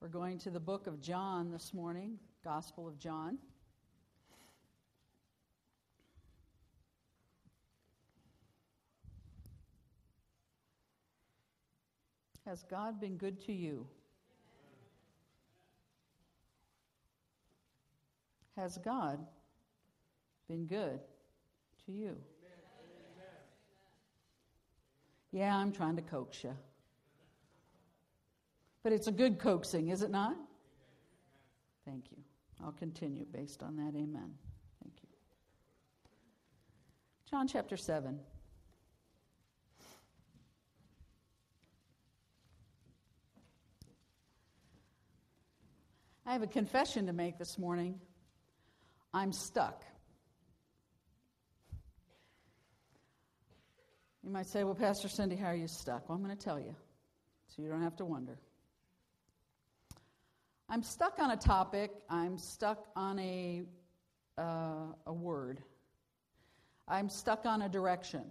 We're going to the book of John this morning, Gospel of John. Has God been good to you? Has God been good to you? Yeah, I'm trying to coax you. But it's a good coaxing, is it not? Thank you. I'll continue based on that. Amen. Thank you. John chapter 7. I have a confession to make this morning. I'm stuck. You might say, Well, Pastor Cindy, how are you stuck? Well, I'm going to tell you so you don't have to wonder. I'm stuck on a topic, I'm stuck on a, uh, a word, I'm stuck on a direction.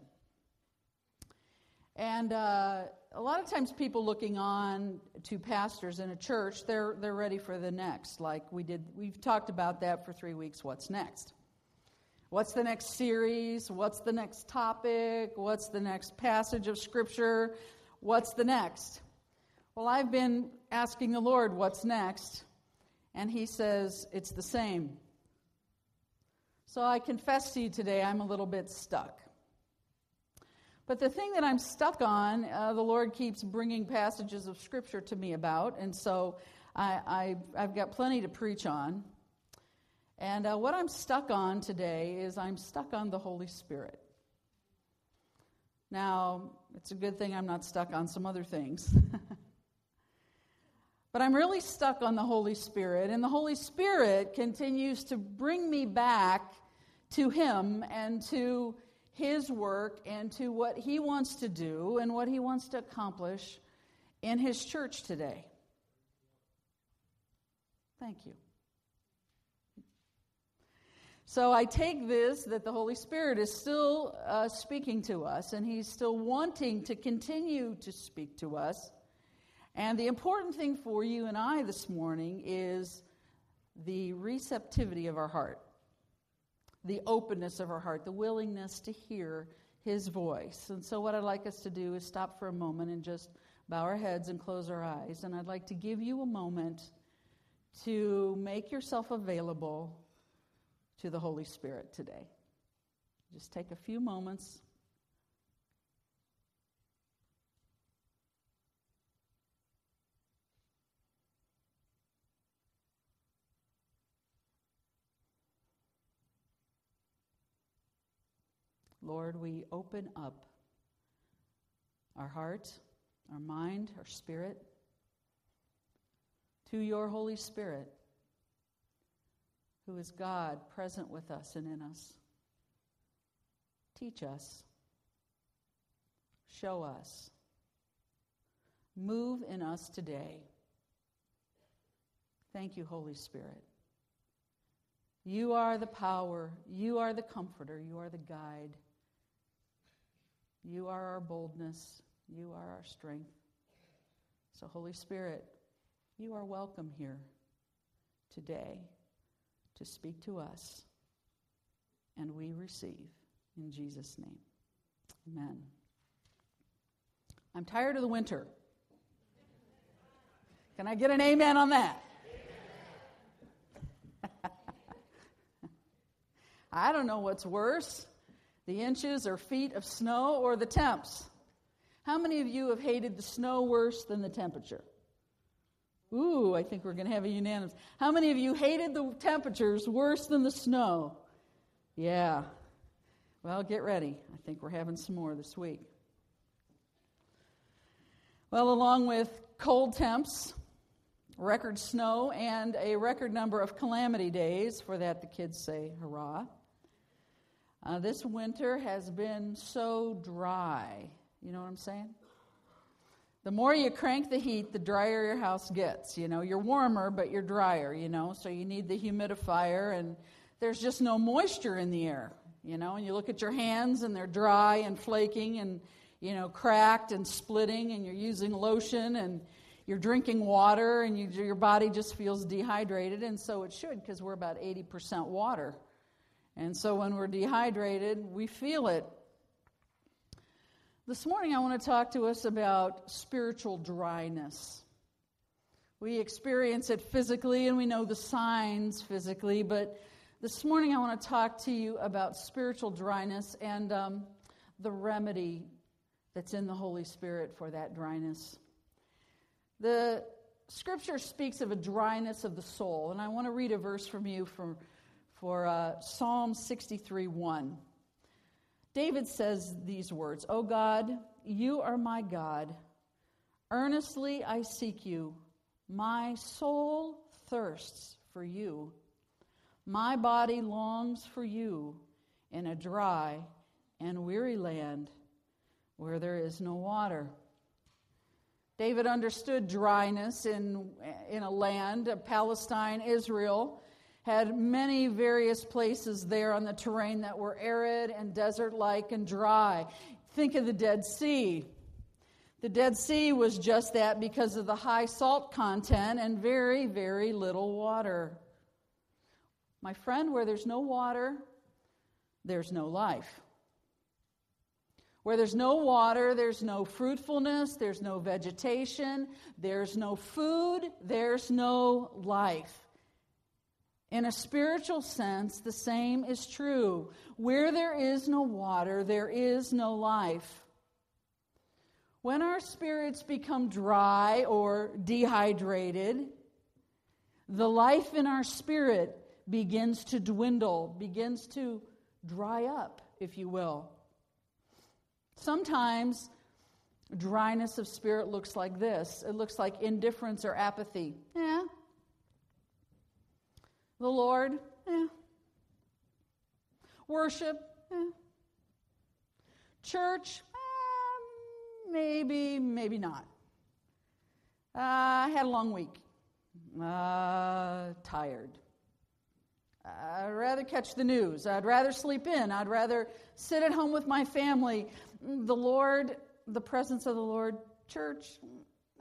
And uh, a lot of times, people looking on to pastors in a church, they're, they're ready for the next. Like we did, we've talked about that for three weeks. What's next? What's the next series? What's the next topic? What's the next passage of Scripture? What's the next? Well, I've been asking the Lord, what's next? And He says, it's the same. So I confess to you today, I'm a little bit stuck. But the thing that I'm stuck on, uh, the Lord keeps bringing passages of Scripture to me about, and so I, have got plenty to preach on. And uh, what I'm stuck on today is I'm stuck on the Holy Spirit. Now, it's a good thing I'm not stuck on some other things. but I'm really stuck on the Holy Spirit, and the Holy Spirit continues to bring me back to Him and to his work and to what he wants to do and what he wants to accomplish in his church today. Thank you. So I take this that the Holy Spirit is still uh, speaking to us and he's still wanting to continue to speak to us. And the important thing for you and I this morning is the receptivity of our heart the openness of our heart, the willingness to hear his voice. And so, what I'd like us to do is stop for a moment and just bow our heads and close our eyes. And I'd like to give you a moment to make yourself available to the Holy Spirit today. Just take a few moments Lord, we open up our heart, our mind, our spirit to your Holy Spirit, who is God present with us and in us. Teach us, show us, move in us today. Thank you, Holy Spirit. You are the power, you are the comforter, you are the guide. You are our boldness. You are our strength. So, Holy Spirit, you are welcome here today to speak to us, and we receive in Jesus' name. Amen. I'm tired of the winter. Can I get an amen on that? I don't know what's worse the inches or feet of snow or the temps. How many of you have hated the snow worse than the temperature? Ooh, I think we're going to have a unanimous. How many of you hated the temperatures worse than the snow? Yeah. Well, get ready. I think we're having some more this week. Well, along with cold temps, record snow, and a record number of calamity days, for that the kids say hurrah. Uh, this winter has been so dry. You know what I'm saying? The more you crank the heat, the drier your house gets. You know, you're warmer, but you're drier, you know, so you need the humidifier, and there's just no moisture in the air, you know, and you look at your hands and they're dry and flaking and, you know, cracked and splitting, and you're using lotion, and, you're drinking water and you, your body just feels dehydrated, and so it should because we're about 80% water. And so when we're dehydrated, we feel it. This morning, I want to talk to us about spiritual dryness. We experience it physically and we know the signs physically, but this morning I want to talk to you about spiritual dryness and um, the remedy that's in the Holy Spirit for that dryness. The scripture speaks of a dryness of the soul, and I want to read a verse from you for, for uh, Psalm 63 1. David says these words O God, you are my God. Earnestly I seek you. My soul thirsts for you. My body longs for you in a dry and weary land where there is no water. David understood dryness in, in a land, of Palestine, Israel, had many various places there on the terrain that were arid and desert like and dry. Think of the Dead Sea. The Dead Sea was just that because of the high salt content and very, very little water. My friend, where there's no water, there's no life. Where there's no water, there's no fruitfulness, there's no vegetation, there's no food, there's no life. In a spiritual sense, the same is true. Where there is no water, there is no life. When our spirits become dry or dehydrated, the life in our spirit begins to dwindle, begins to dry up, if you will. Sometimes dryness of spirit looks like this it looks like indifference or apathy. Yeah. The Lord, yeah. Worship, yeah. Church, eh, maybe, maybe not. Uh, I had a long week. Uh, tired. I'd rather catch the news. I'd rather sleep in. I'd rather sit at home with my family. The Lord, the presence of the Lord, church,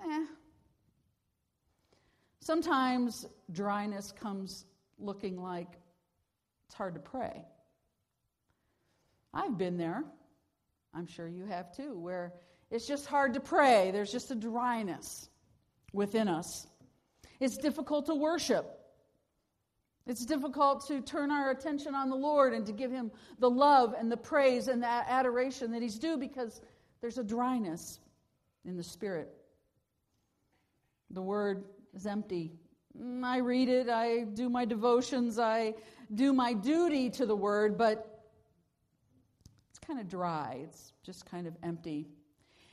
eh. Sometimes dryness comes looking like it's hard to pray. I've been there. I'm sure you have too, where it's just hard to pray. There's just a dryness within us. It's difficult to worship. It's difficult to turn our attention on the Lord and to give Him the love and the praise and the adoration that He's due because there's a dryness in the Spirit. The Word is empty. Mm, I read it, I do my devotions, I do my duty to the Word, but it's kind of dry. It's just kind of empty.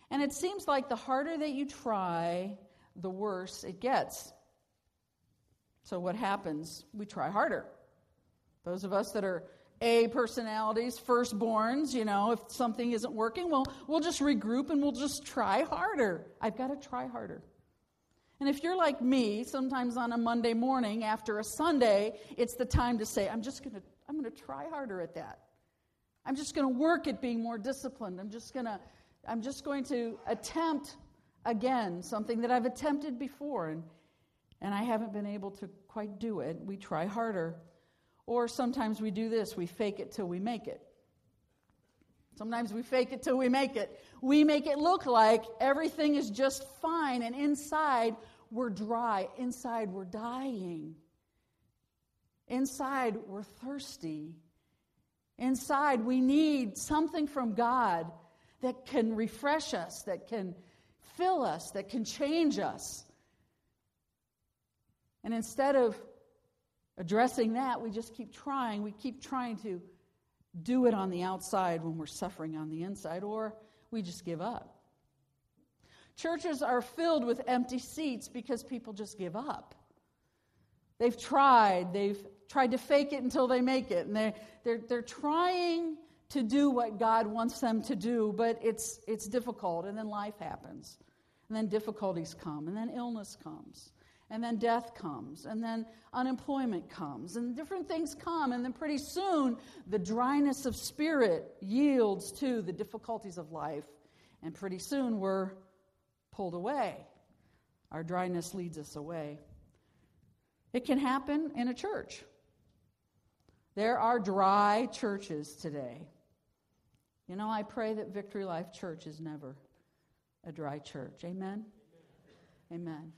And it seems like the harder that you try, the worse it gets. So, what happens? We try harder. Those of us that are A personalities, firstborns, you know, if something isn't working, well, we'll just regroup and we'll just try harder. I've got to try harder. And if you're like me, sometimes on a Monday morning after a Sunday, it's the time to say, I'm just going to I'm going to try harder at that. I'm just going to work at being more disciplined. I'm just going to I'm just going to attempt again something that I've attempted before and and I haven't been able to quite do it, we try harder. Or sometimes we do this we fake it till we make it. Sometimes we fake it till we make it. We make it look like everything is just fine, and inside we're dry. Inside we're dying. Inside we're thirsty. Inside we need something from God that can refresh us, that can fill us, that can change us. And instead of addressing that, we just keep trying. We keep trying to do it on the outside when we're suffering on the inside, or we just give up. Churches are filled with empty seats because people just give up. They've tried, they've tried to fake it until they make it, and they're, they're, they're trying to do what God wants them to do, but it's, it's difficult, and then life happens, and then difficulties come, and then illness comes and then death comes, and then unemployment comes, and different things come, and then pretty soon the dryness of spirit yields to the difficulties of life, and pretty soon we're pulled away. our dryness leads us away. It can happen in a church. There are dry churches today. You know, I pray that Victory Life Church is never a dry church. Amen? Amen.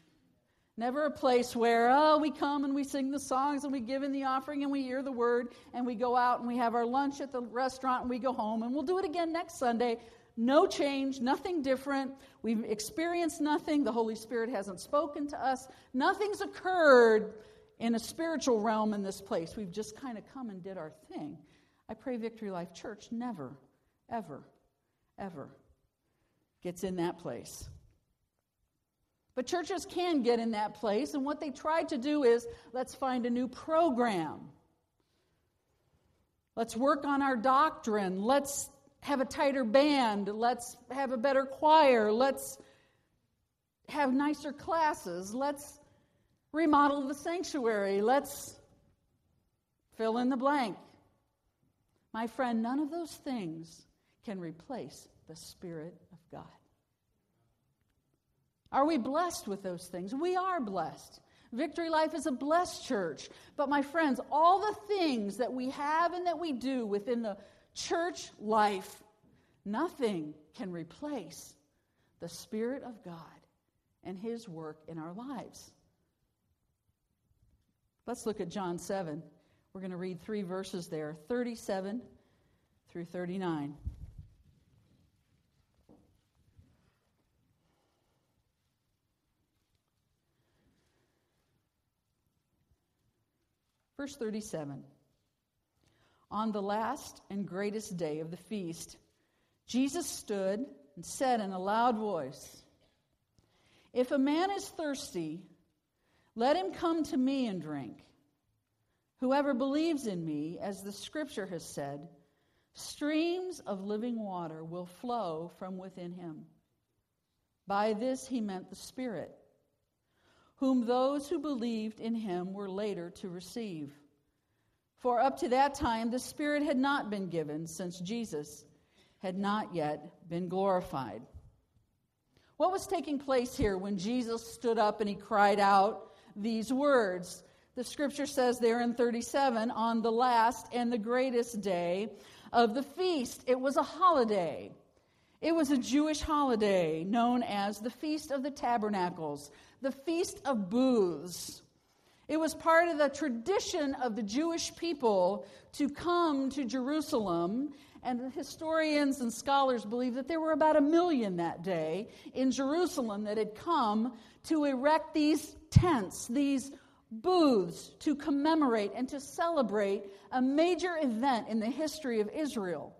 Never a place where, oh, we come and we sing the songs and we give in the offering and we hear the word and we go out and we have our lunch at the restaurant and we go home and we'll do it again next Sunday. No change, nothing different. We've experienced nothing. The Holy Spirit hasn't spoken to us. Nothing's occurred in a spiritual realm in this place. We've just kind of come and did our thing. I pray Victory Life Church never, ever, ever gets in that place. But churches can get in that place, and what they try to do is let's find a new program. Let's work on our doctrine. Let's have a tighter band. Let's have a better choir. Let's have nicer classes. Let's remodel the sanctuary. Let's fill in the blank. My friend, none of those things can replace the Spirit of God. Are we blessed with those things? We are blessed. Victory Life is a blessed church. But, my friends, all the things that we have and that we do within the church life, nothing can replace the Spirit of God and His work in our lives. Let's look at John 7. We're going to read three verses there 37 through 39. Verse 37 On the last and greatest day of the feast, Jesus stood and said in a loud voice, If a man is thirsty, let him come to me and drink. Whoever believes in me, as the scripture has said, streams of living water will flow from within him. By this he meant the Spirit whom those who believed in him were later to receive. For up to that time, the Spirit had not been given, since Jesus had not yet been glorified. What was taking place here when Jesus stood up and he cried out these words? The scripture says there in 37 on the last and the greatest day of the feast. It was a holiday. It was a Jewish holiday known as the Feast of the Tabernacles, the Feast of Booths. It was part of the tradition of the Jewish people to come to Jerusalem, and historians and scholars believe that there were about a million that day in Jerusalem that had come to erect these tents, these booths, to commemorate and to celebrate a major event in the history of Israel.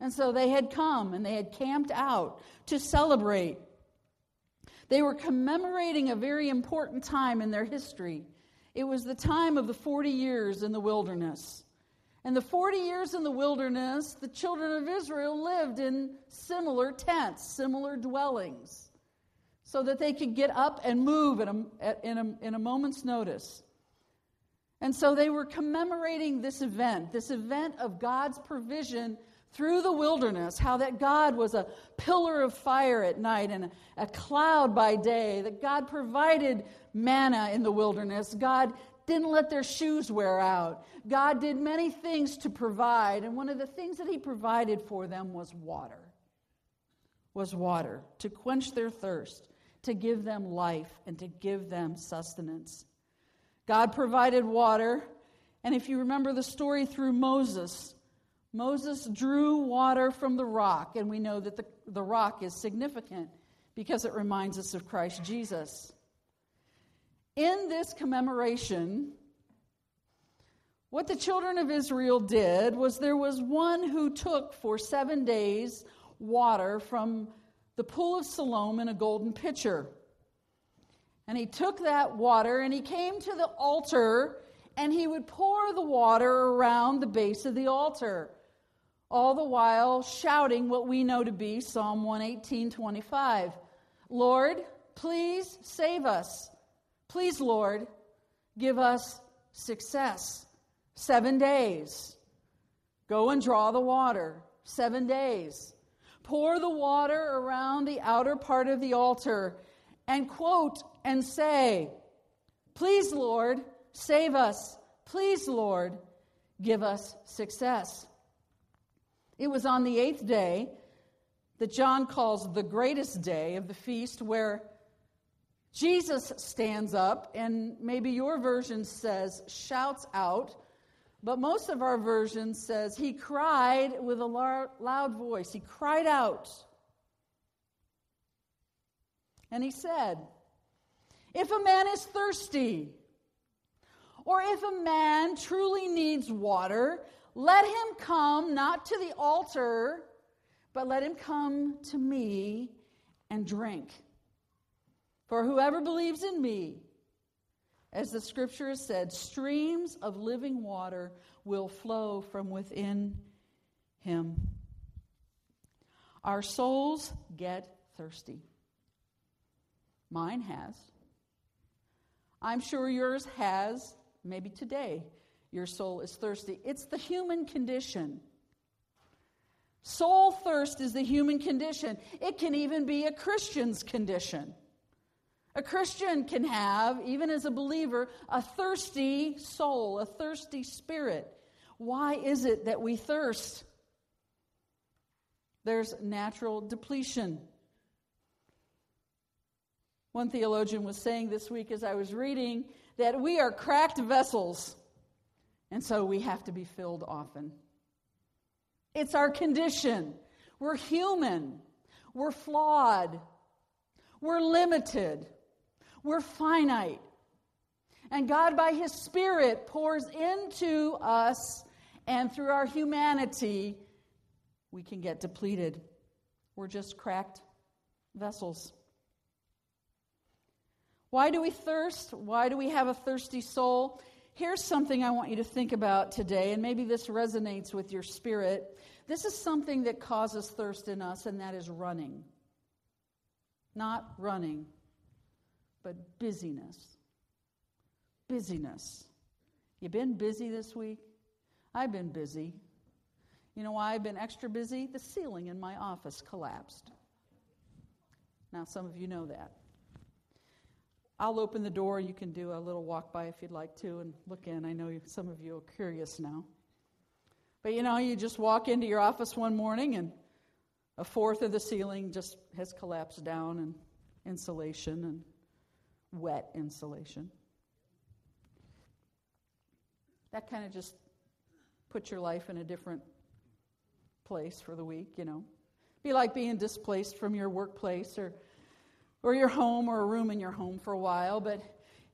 And so they had come and they had camped out to celebrate they were commemorating a very important time in their history. It was the time of the 40 years in the wilderness. And the 40 years in the wilderness, the children of Israel lived in similar tents, similar dwellings, so that they could get up and move in a, in a, in a moment's notice. And so they were commemorating this event, this event of God's provision through the wilderness, how that God was a pillar of fire at night and a cloud by day, that God provided manna in the wilderness. God didn't let their shoes wear out. God did many things to provide, and one of the things that He provided for them was water. Was water to quench their thirst, to give them life, and to give them sustenance. God provided water, and if you remember the story through Moses, Moses drew water from the rock, and we know that the, the rock is significant because it reminds us of Christ Jesus. In this commemoration, what the children of Israel did was there was one who took for seven days water from the pool of Siloam in a golden pitcher. And he took that water and he came to the altar and he would pour the water around the base of the altar all the while shouting what we know to be Psalm 118 25. Lord, please save us. Please, Lord, give us success. Seven days. Go and draw the water. Seven days. Pour the water around the outer part of the altar and, quote, and say, Please, Lord, save us. Please, Lord, give us success. It was on the eighth day that John calls the greatest day of the feast, where Jesus stands up, and maybe your version says, shouts out, but most of our version says he cried with a loud voice. He cried out. And he said, If a man is thirsty, or if a man truly needs water, let him come not to the altar, but let him come to me and drink. For whoever believes in me, as the scripture has said, streams of living water will flow from within him. Our souls get thirsty. Mine has. I'm sure yours has. Maybe today your soul is thirsty. It's the human condition. Soul thirst is the human condition. It can even be a Christian's condition. A Christian can have, even as a believer, a thirsty soul, a thirsty spirit. Why is it that we thirst? There's natural depletion. One theologian was saying this week as I was reading that we are cracked vessels, and so we have to be filled often. It's our condition. We're human, we're flawed, we're limited. We're finite. And God, by His Spirit, pours into us, and through our humanity, we can get depleted. We're just cracked vessels. Why do we thirst? Why do we have a thirsty soul? Here's something I want you to think about today, and maybe this resonates with your spirit. This is something that causes thirst in us, and that is running. Not running, but busyness. Busyness. You been busy this week? I've been busy. You know why I've been extra busy? The ceiling in my office collapsed. Now, some of you know that. I'll open the door. You can do a little walk by if you'd like to and look in. I know some of you are curious now. But you know, you just walk into your office one morning and a fourth of the ceiling just has collapsed down and insulation and wet insulation. That kind of just puts your life in a different place for the week, you know. Be like being displaced from your workplace or or your home or a room in your home for a while, but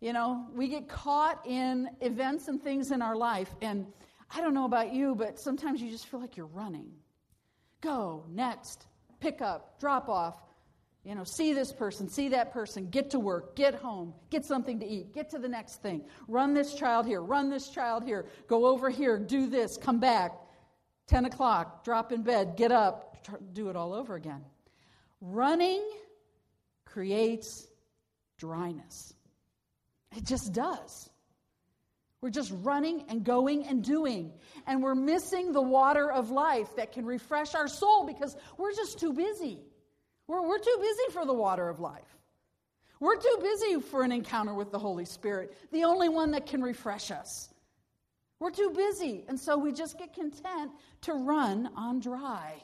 you know, we get caught in events and things in our life and I don't know about you, but sometimes you just feel like you're running. Go, next, pick up, drop off, you know, see this person, see that person, get to work, get home, get something to eat, get to the next thing. Run this child here, run this child here, go over here, do this, come back. 10 o'clock, drop in bed, get up, do it all over again. Running creates dryness. It just does. We're just running and going and doing. And we're missing the water of life that can refresh our soul because we're just too busy. We're, we're too busy for the water of life. We're too busy for an encounter with the Holy Spirit, the only one that can refresh us. We're too busy, and so we just get content to run on dry.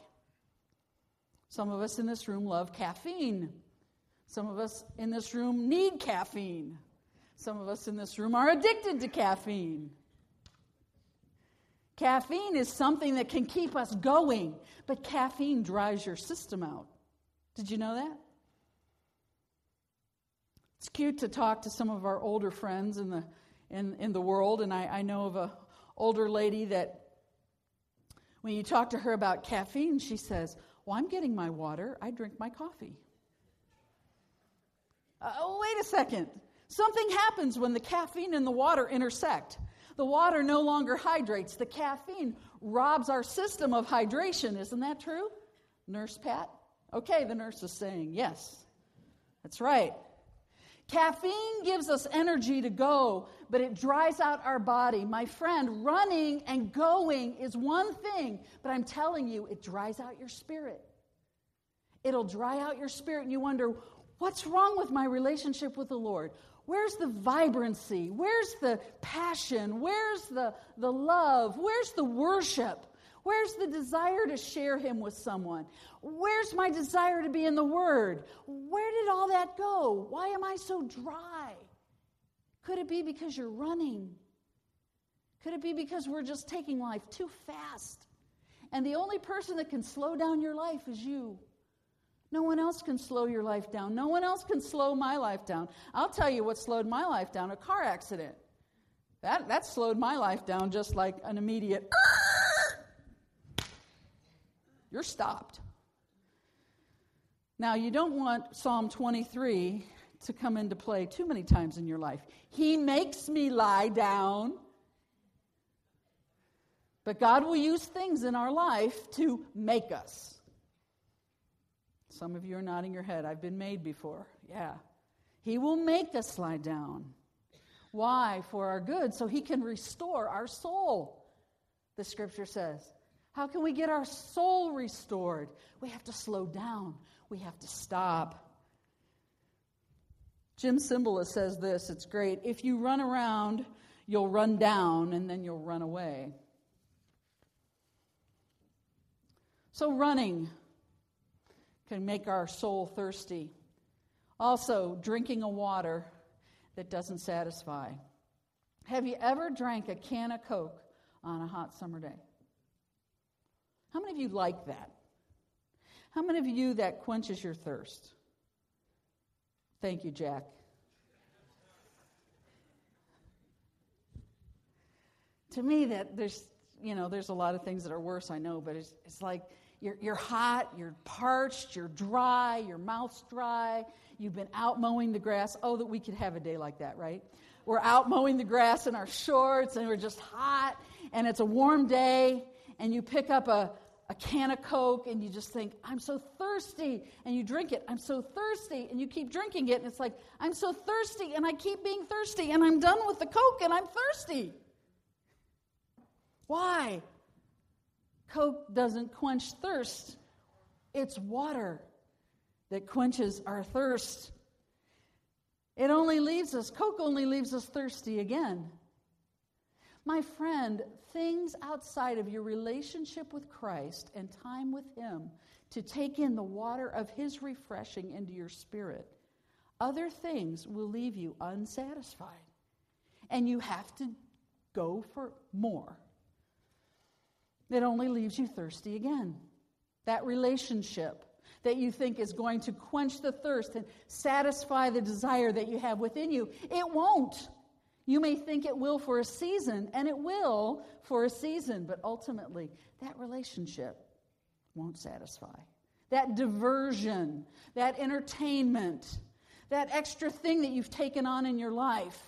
Some of us in this room love caffeine. Some of us in this room need caffeine. Some of us in this room are addicted to caffeine. Caffeine is something that can keep us going, but caffeine dries your system out. Did you know that? It's cute to talk to some of our older friends in the, in, in the world, and I, I know of an older lady that when you talk to her about caffeine, she says, Well, I'm getting my water, I drink my coffee. Uh, oh, wait a second. Something happens when the caffeine and the water intersect. The water no longer hydrates. The caffeine robs our system of hydration. Isn't that true? Nurse Pat? Okay, the nurse is saying, yes, that's right. Caffeine gives us energy to go, but it dries out our body. My friend, running and going is one thing, but I'm telling you, it dries out your spirit. It'll dry out your spirit, and you wonder, What's wrong with my relationship with the Lord? Where's the vibrancy? Where's the passion? Where's the, the love? Where's the worship? Where's the desire to share Him with someone? Where's my desire to be in the Word? Where did all that go? Why am I so dry? Could it be because you're running? Could it be because we're just taking life too fast? And the only person that can slow down your life is you. No one else can slow your life down. No one else can slow my life down. I'll tell you what slowed my life down a car accident. That, that slowed my life down just like an immediate, you're stopped. Now, you don't want Psalm 23 to come into play too many times in your life. He makes me lie down. But God will use things in our life to make us. Some of you are nodding your head. I've been made before. Yeah. He will make us lie down. Why? For our good, so He can restore our soul, the scripture says. How can we get our soul restored? We have to slow down, we have to stop. Jim Cymbala says this it's great. If you run around, you'll run down and then you'll run away. So, running can make our soul thirsty. Also, drinking a water that doesn't satisfy. Have you ever drank a can of Coke on a hot summer day? How many of you like that? How many of you that quenches your thirst? Thank you, Jack. to me, that there's you know there's a lot of things that are worse. I know, but it's, it's like you're, you're hot, you're parched, you're dry, your mouth's dry. You've been out mowing the grass. Oh, that we could have a day like that, right? We're out mowing the grass in our shorts, and we're just hot, and it's a warm day, and you pick up a, a can of Coke and you just think, I'm so thirsty. And you drink it, I'm so thirsty. And you keep drinking it, and it's like, I'm so thirsty, and I keep being thirsty, and I'm done with the Coke, and I'm thirsty. Why? Coke doesn't quench thirst, it's water that quenches our thirst. It only leaves us, Coke only leaves us thirsty again. My friend, things outside of your relationship with Christ and time with Him to take in the water of His refreshing into your spirit, other things will leave you unsatisfied. And you have to go for more. It only leaves you thirsty again. That relationship that you think is going to quench the thirst and satisfy the desire that you have within you, it won't. You may think it will for a season, and it will for a season, but ultimately, that relationship won't satisfy. That diversion, that entertainment, that extra thing that you've taken on in your life,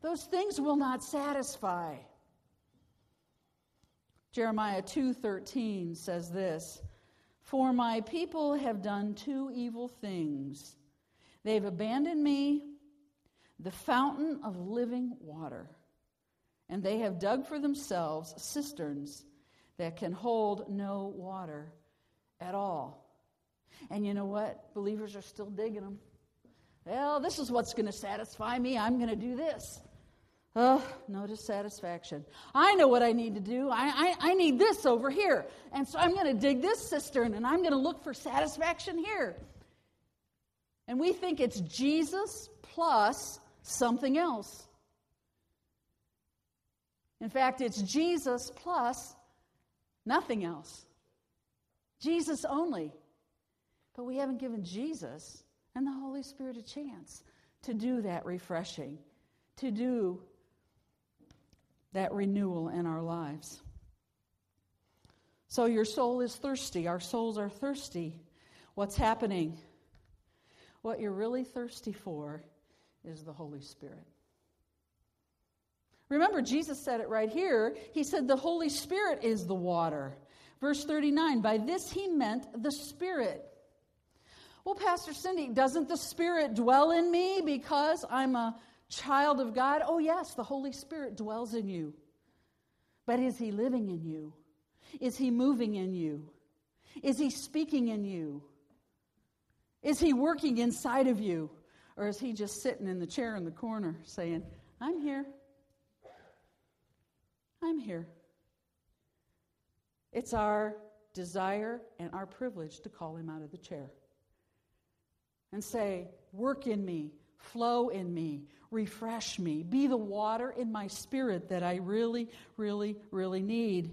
those things will not satisfy. Jeremiah 2:13 says this, "For my people have done two evil things. They've abandoned me the fountain of living water. And they have dug for themselves cisterns that can hold no water at all. And you know what? Believers are still digging them. Well, this is what's going to satisfy me. I'm going to do this. Oh, no dissatisfaction. I know what I need to do. I, I, I need this over here. And so I'm going to dig this cistern and I'm going to look for satisfaction here. And we think it's Jesus plus something else. In fact, it's Jesus plus nothing else. Jesus only. But we haven't given Jesus and the Holy Spirit a chance to do that refreshing, to do that renewal in our lives. So your soul is thirsty. Our souls are thirsty. What's happening? What you're really thirsty for is the Holy Spirit. Remember, Jesus said it right here. He said, The Holy Spirit is the water. Verse 39 By this he meant the Spirit. Well, Pastor Cindy, doesn't the Spirit dwell in me because I'm a child of God? Oh, yes, the Holy Spirit dwells in you. But is he living in you? Is he moving in you? Is he speaking in you? Is He working inside of you? Or is He just sitting in the chair in the corner saying, I'm here? I'm here. It's our desire and our privilege to call Him out of the chair and say, Work in me, flow in me, refresh me, be the water in my spirit that I really, really, really need.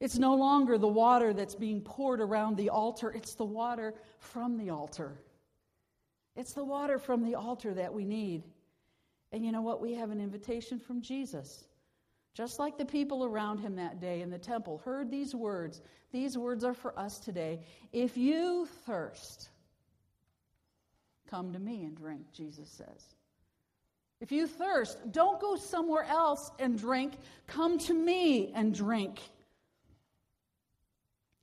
It's no longer the water that's being poured around the altar, it's the water from the altar. It's the water from the altar that we need. And you know what? We have an invitation from Jesus. Just like the people around him that day in the temple heard these words, these words are for us today. If you thirst, come to me and drink, Jesus says. If you thirst, don't go somewhere else and drink. Come to me and drink.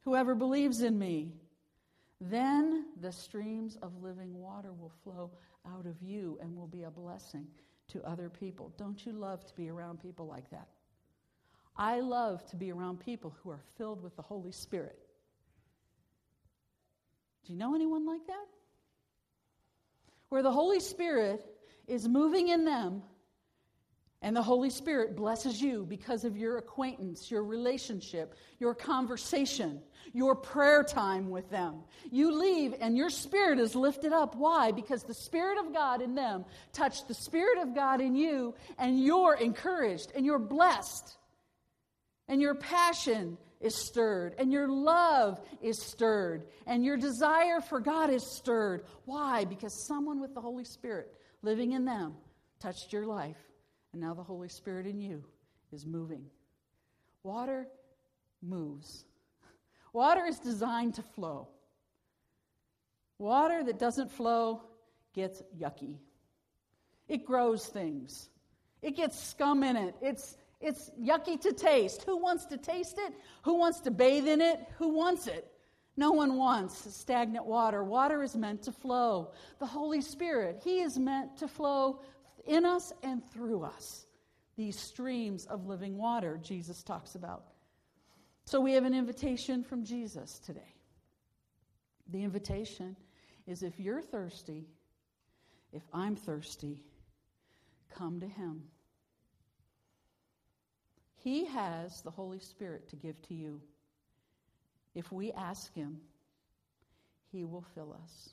Whoever believes in me, then the streams of living water will flow out of you and will be a blessing to other people. Don't you love to be around people like that? I love to be around people who are filled with the Holy Spirit. Do you know anyone like that? Where the Holy Spirit is moving in them and the Holy Spirit blesses you because of your acquaintance, your relationship, your conversation, your prayer time with them. You leave and your spirit is lifted up. Why? Because the Spirit of God in them touched the Spirit of God in you, and you're encouraged and you're blessed. And your passion is stirred, and your love is stirred, and your desire for God is stirred. Why? Because someone with the Holy Spirit living in them touched your life and now the Holy Spirit in you is moving. Water moves. Water is designed to flow. Water that doesn't flow gets yucky. It grows things. It gets scum in it. It's, it's yucky to taste. Who wants to taste it? Who wants to bathe in it? Who wants it? No one wants stagnant water. Water is meant to flow. The Holy Spirit, He is meant to flow in us and through us. These streams of living water Jesus talks about. So we have an invitation from Jesus today. The invitation is if you're thirsty, if I'm thirsty, come to Him. He has the Holy Spirit to give to you. If we ask Him, He will fill us.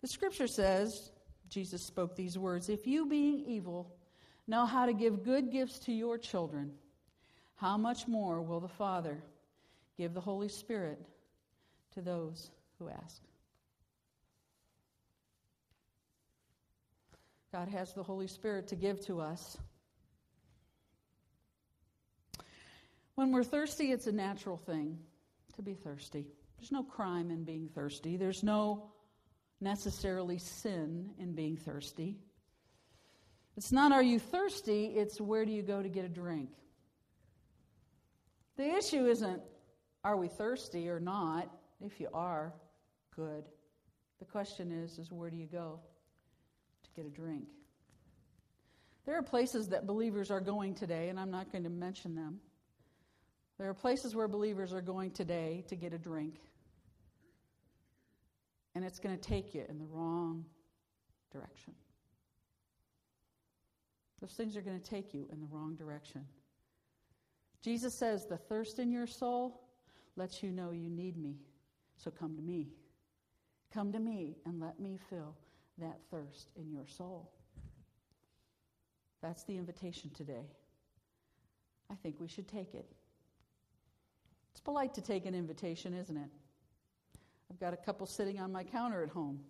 The scripture says, Jesus spoke these words If you, being evil, know how to give good gifts to your children, how much more will the Father give the Holy Spirit to those who ask? God has the Holy Spirit to give to us. When we're thirsty, it's a natural thing to be thirsty. There's no crime in being thirsty. There's no necessarily sin in being thirsty. It's not are you thirsty, it's where do you go to get a drink. The issue isn't are we thirsty or not. If you are, good. The question is is where do you go get a drink? There are places that believers are going today, and I'm not going to mention them. There are places where believers are going today to get a drink and it's going to take you in the wrong direction. Those things are going to take you in the wrong direction. Jesus says, The thirst in your soul lets you know you need me. So come to me. Come to me and let me fill that thirst in your soul. That's the invitation today. I think we should take it. It's polite to take an invitation, isn't it? I've got a couple sitting on my counter at home.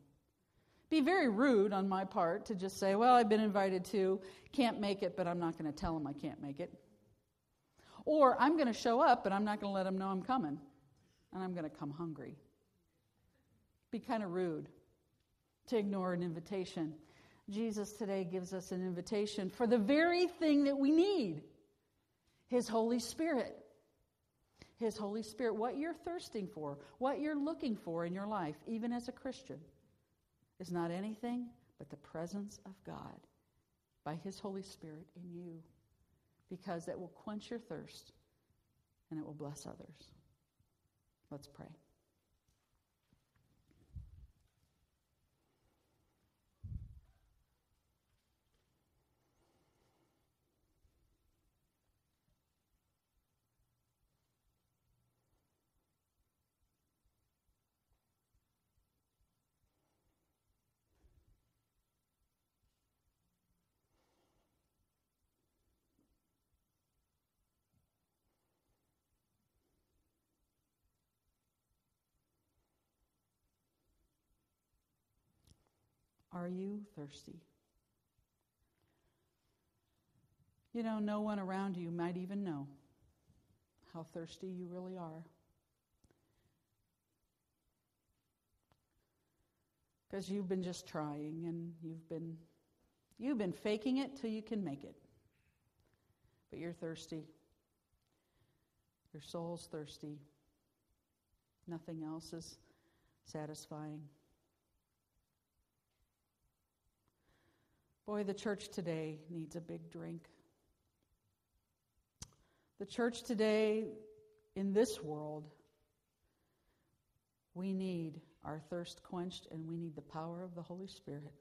Be very rude on my part to just say, well, I've been invited to, can't make it, but I'm not going to tell them I can't make it. Or I'm going to show up, but I'm not going to let them know I'm coming, and I'm going to come hungry. Be kind of rude to ignore an invitation. Jesus today gives us an invitation for the very thing that we need His Holy Spirit. His Holy Spirit, what you're thirsting for, what you're looking for in your life, even as a Christian, is not anything but the presence of God by His Holy Spirit in you, because it will quench your thirst and it will bless others. Let's pray. Are you thirsty? You know, no one around you might even know how thirsty you really are. Because you've been just trying and you've been you've been faking it till you can make it. But you're thirsty. Your soul's thirsty. Nothing else is satisfying. Boy, the church today needs a big drink. The church today, in this world, we need our thirst quenched and we need the power of the Holy Spirit.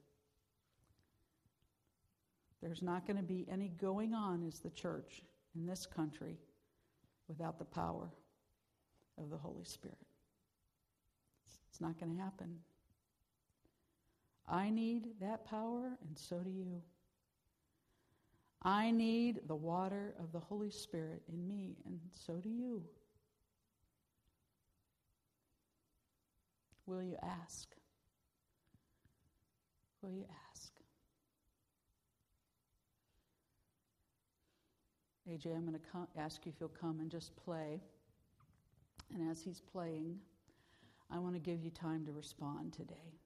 There's not going to be any going on as the church in this country without the power of the Holy Spirit. It's not going to happen. I need that power, and so do you. I need the water of the Holy Spirit in me, and so do you. Will you ask? Will you ask? AJ, I'm going to ask you if you'll come and just play. And as he's playing, I want to give you time to respond today.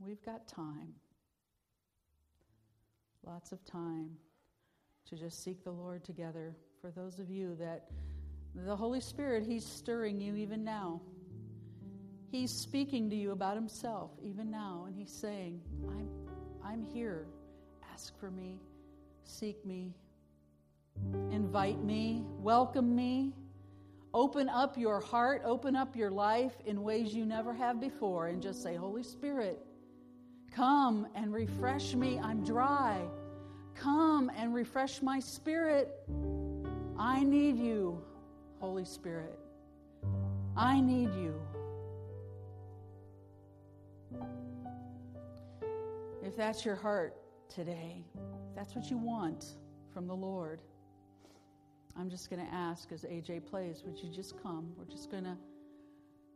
We've got time, lots of time to just seek the Lord together. For those of you that the Holy Spirit, He's stirring you even now. He's speaking to you about Himself even now, and He's saying, I'm, I'm here. Ask for me, seek me, invite me, welcome me. Open up your heart, open up your life in ways you never have before, and just say, Holy Spirit, Come and refresh me. I'm dry. Come and refresh my spirit. I need you, Holy Spirit. I need you. If that's your heart today, that's what you want from the Lord, I'm just going to ask as AJ plays, would you just come? We're just going to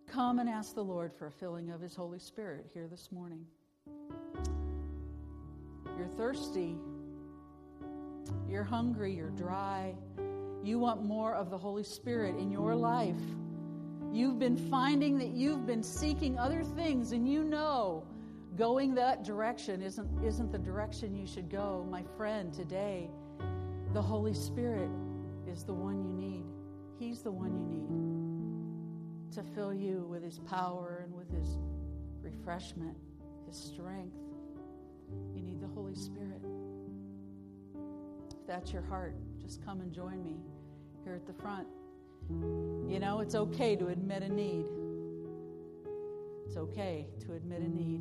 come and ask the Lord for a filling of His Holy Spirit here this morning. You're thirsty. You're hungry. You're dry. You want more of the Holy Spirit in your life. You've been finding that you've been seeking other things, and you know going that direction isn't, isn't the direction you should go. My friend, today, the Holy Spirit is the one you need. He's the one you need to fill you with His power and with His refreshment, His strength. You need the Holy Spirit. If that's your heart, just come and join me here at the front. You know, it's okay to admit a need. It's okay to admit a need.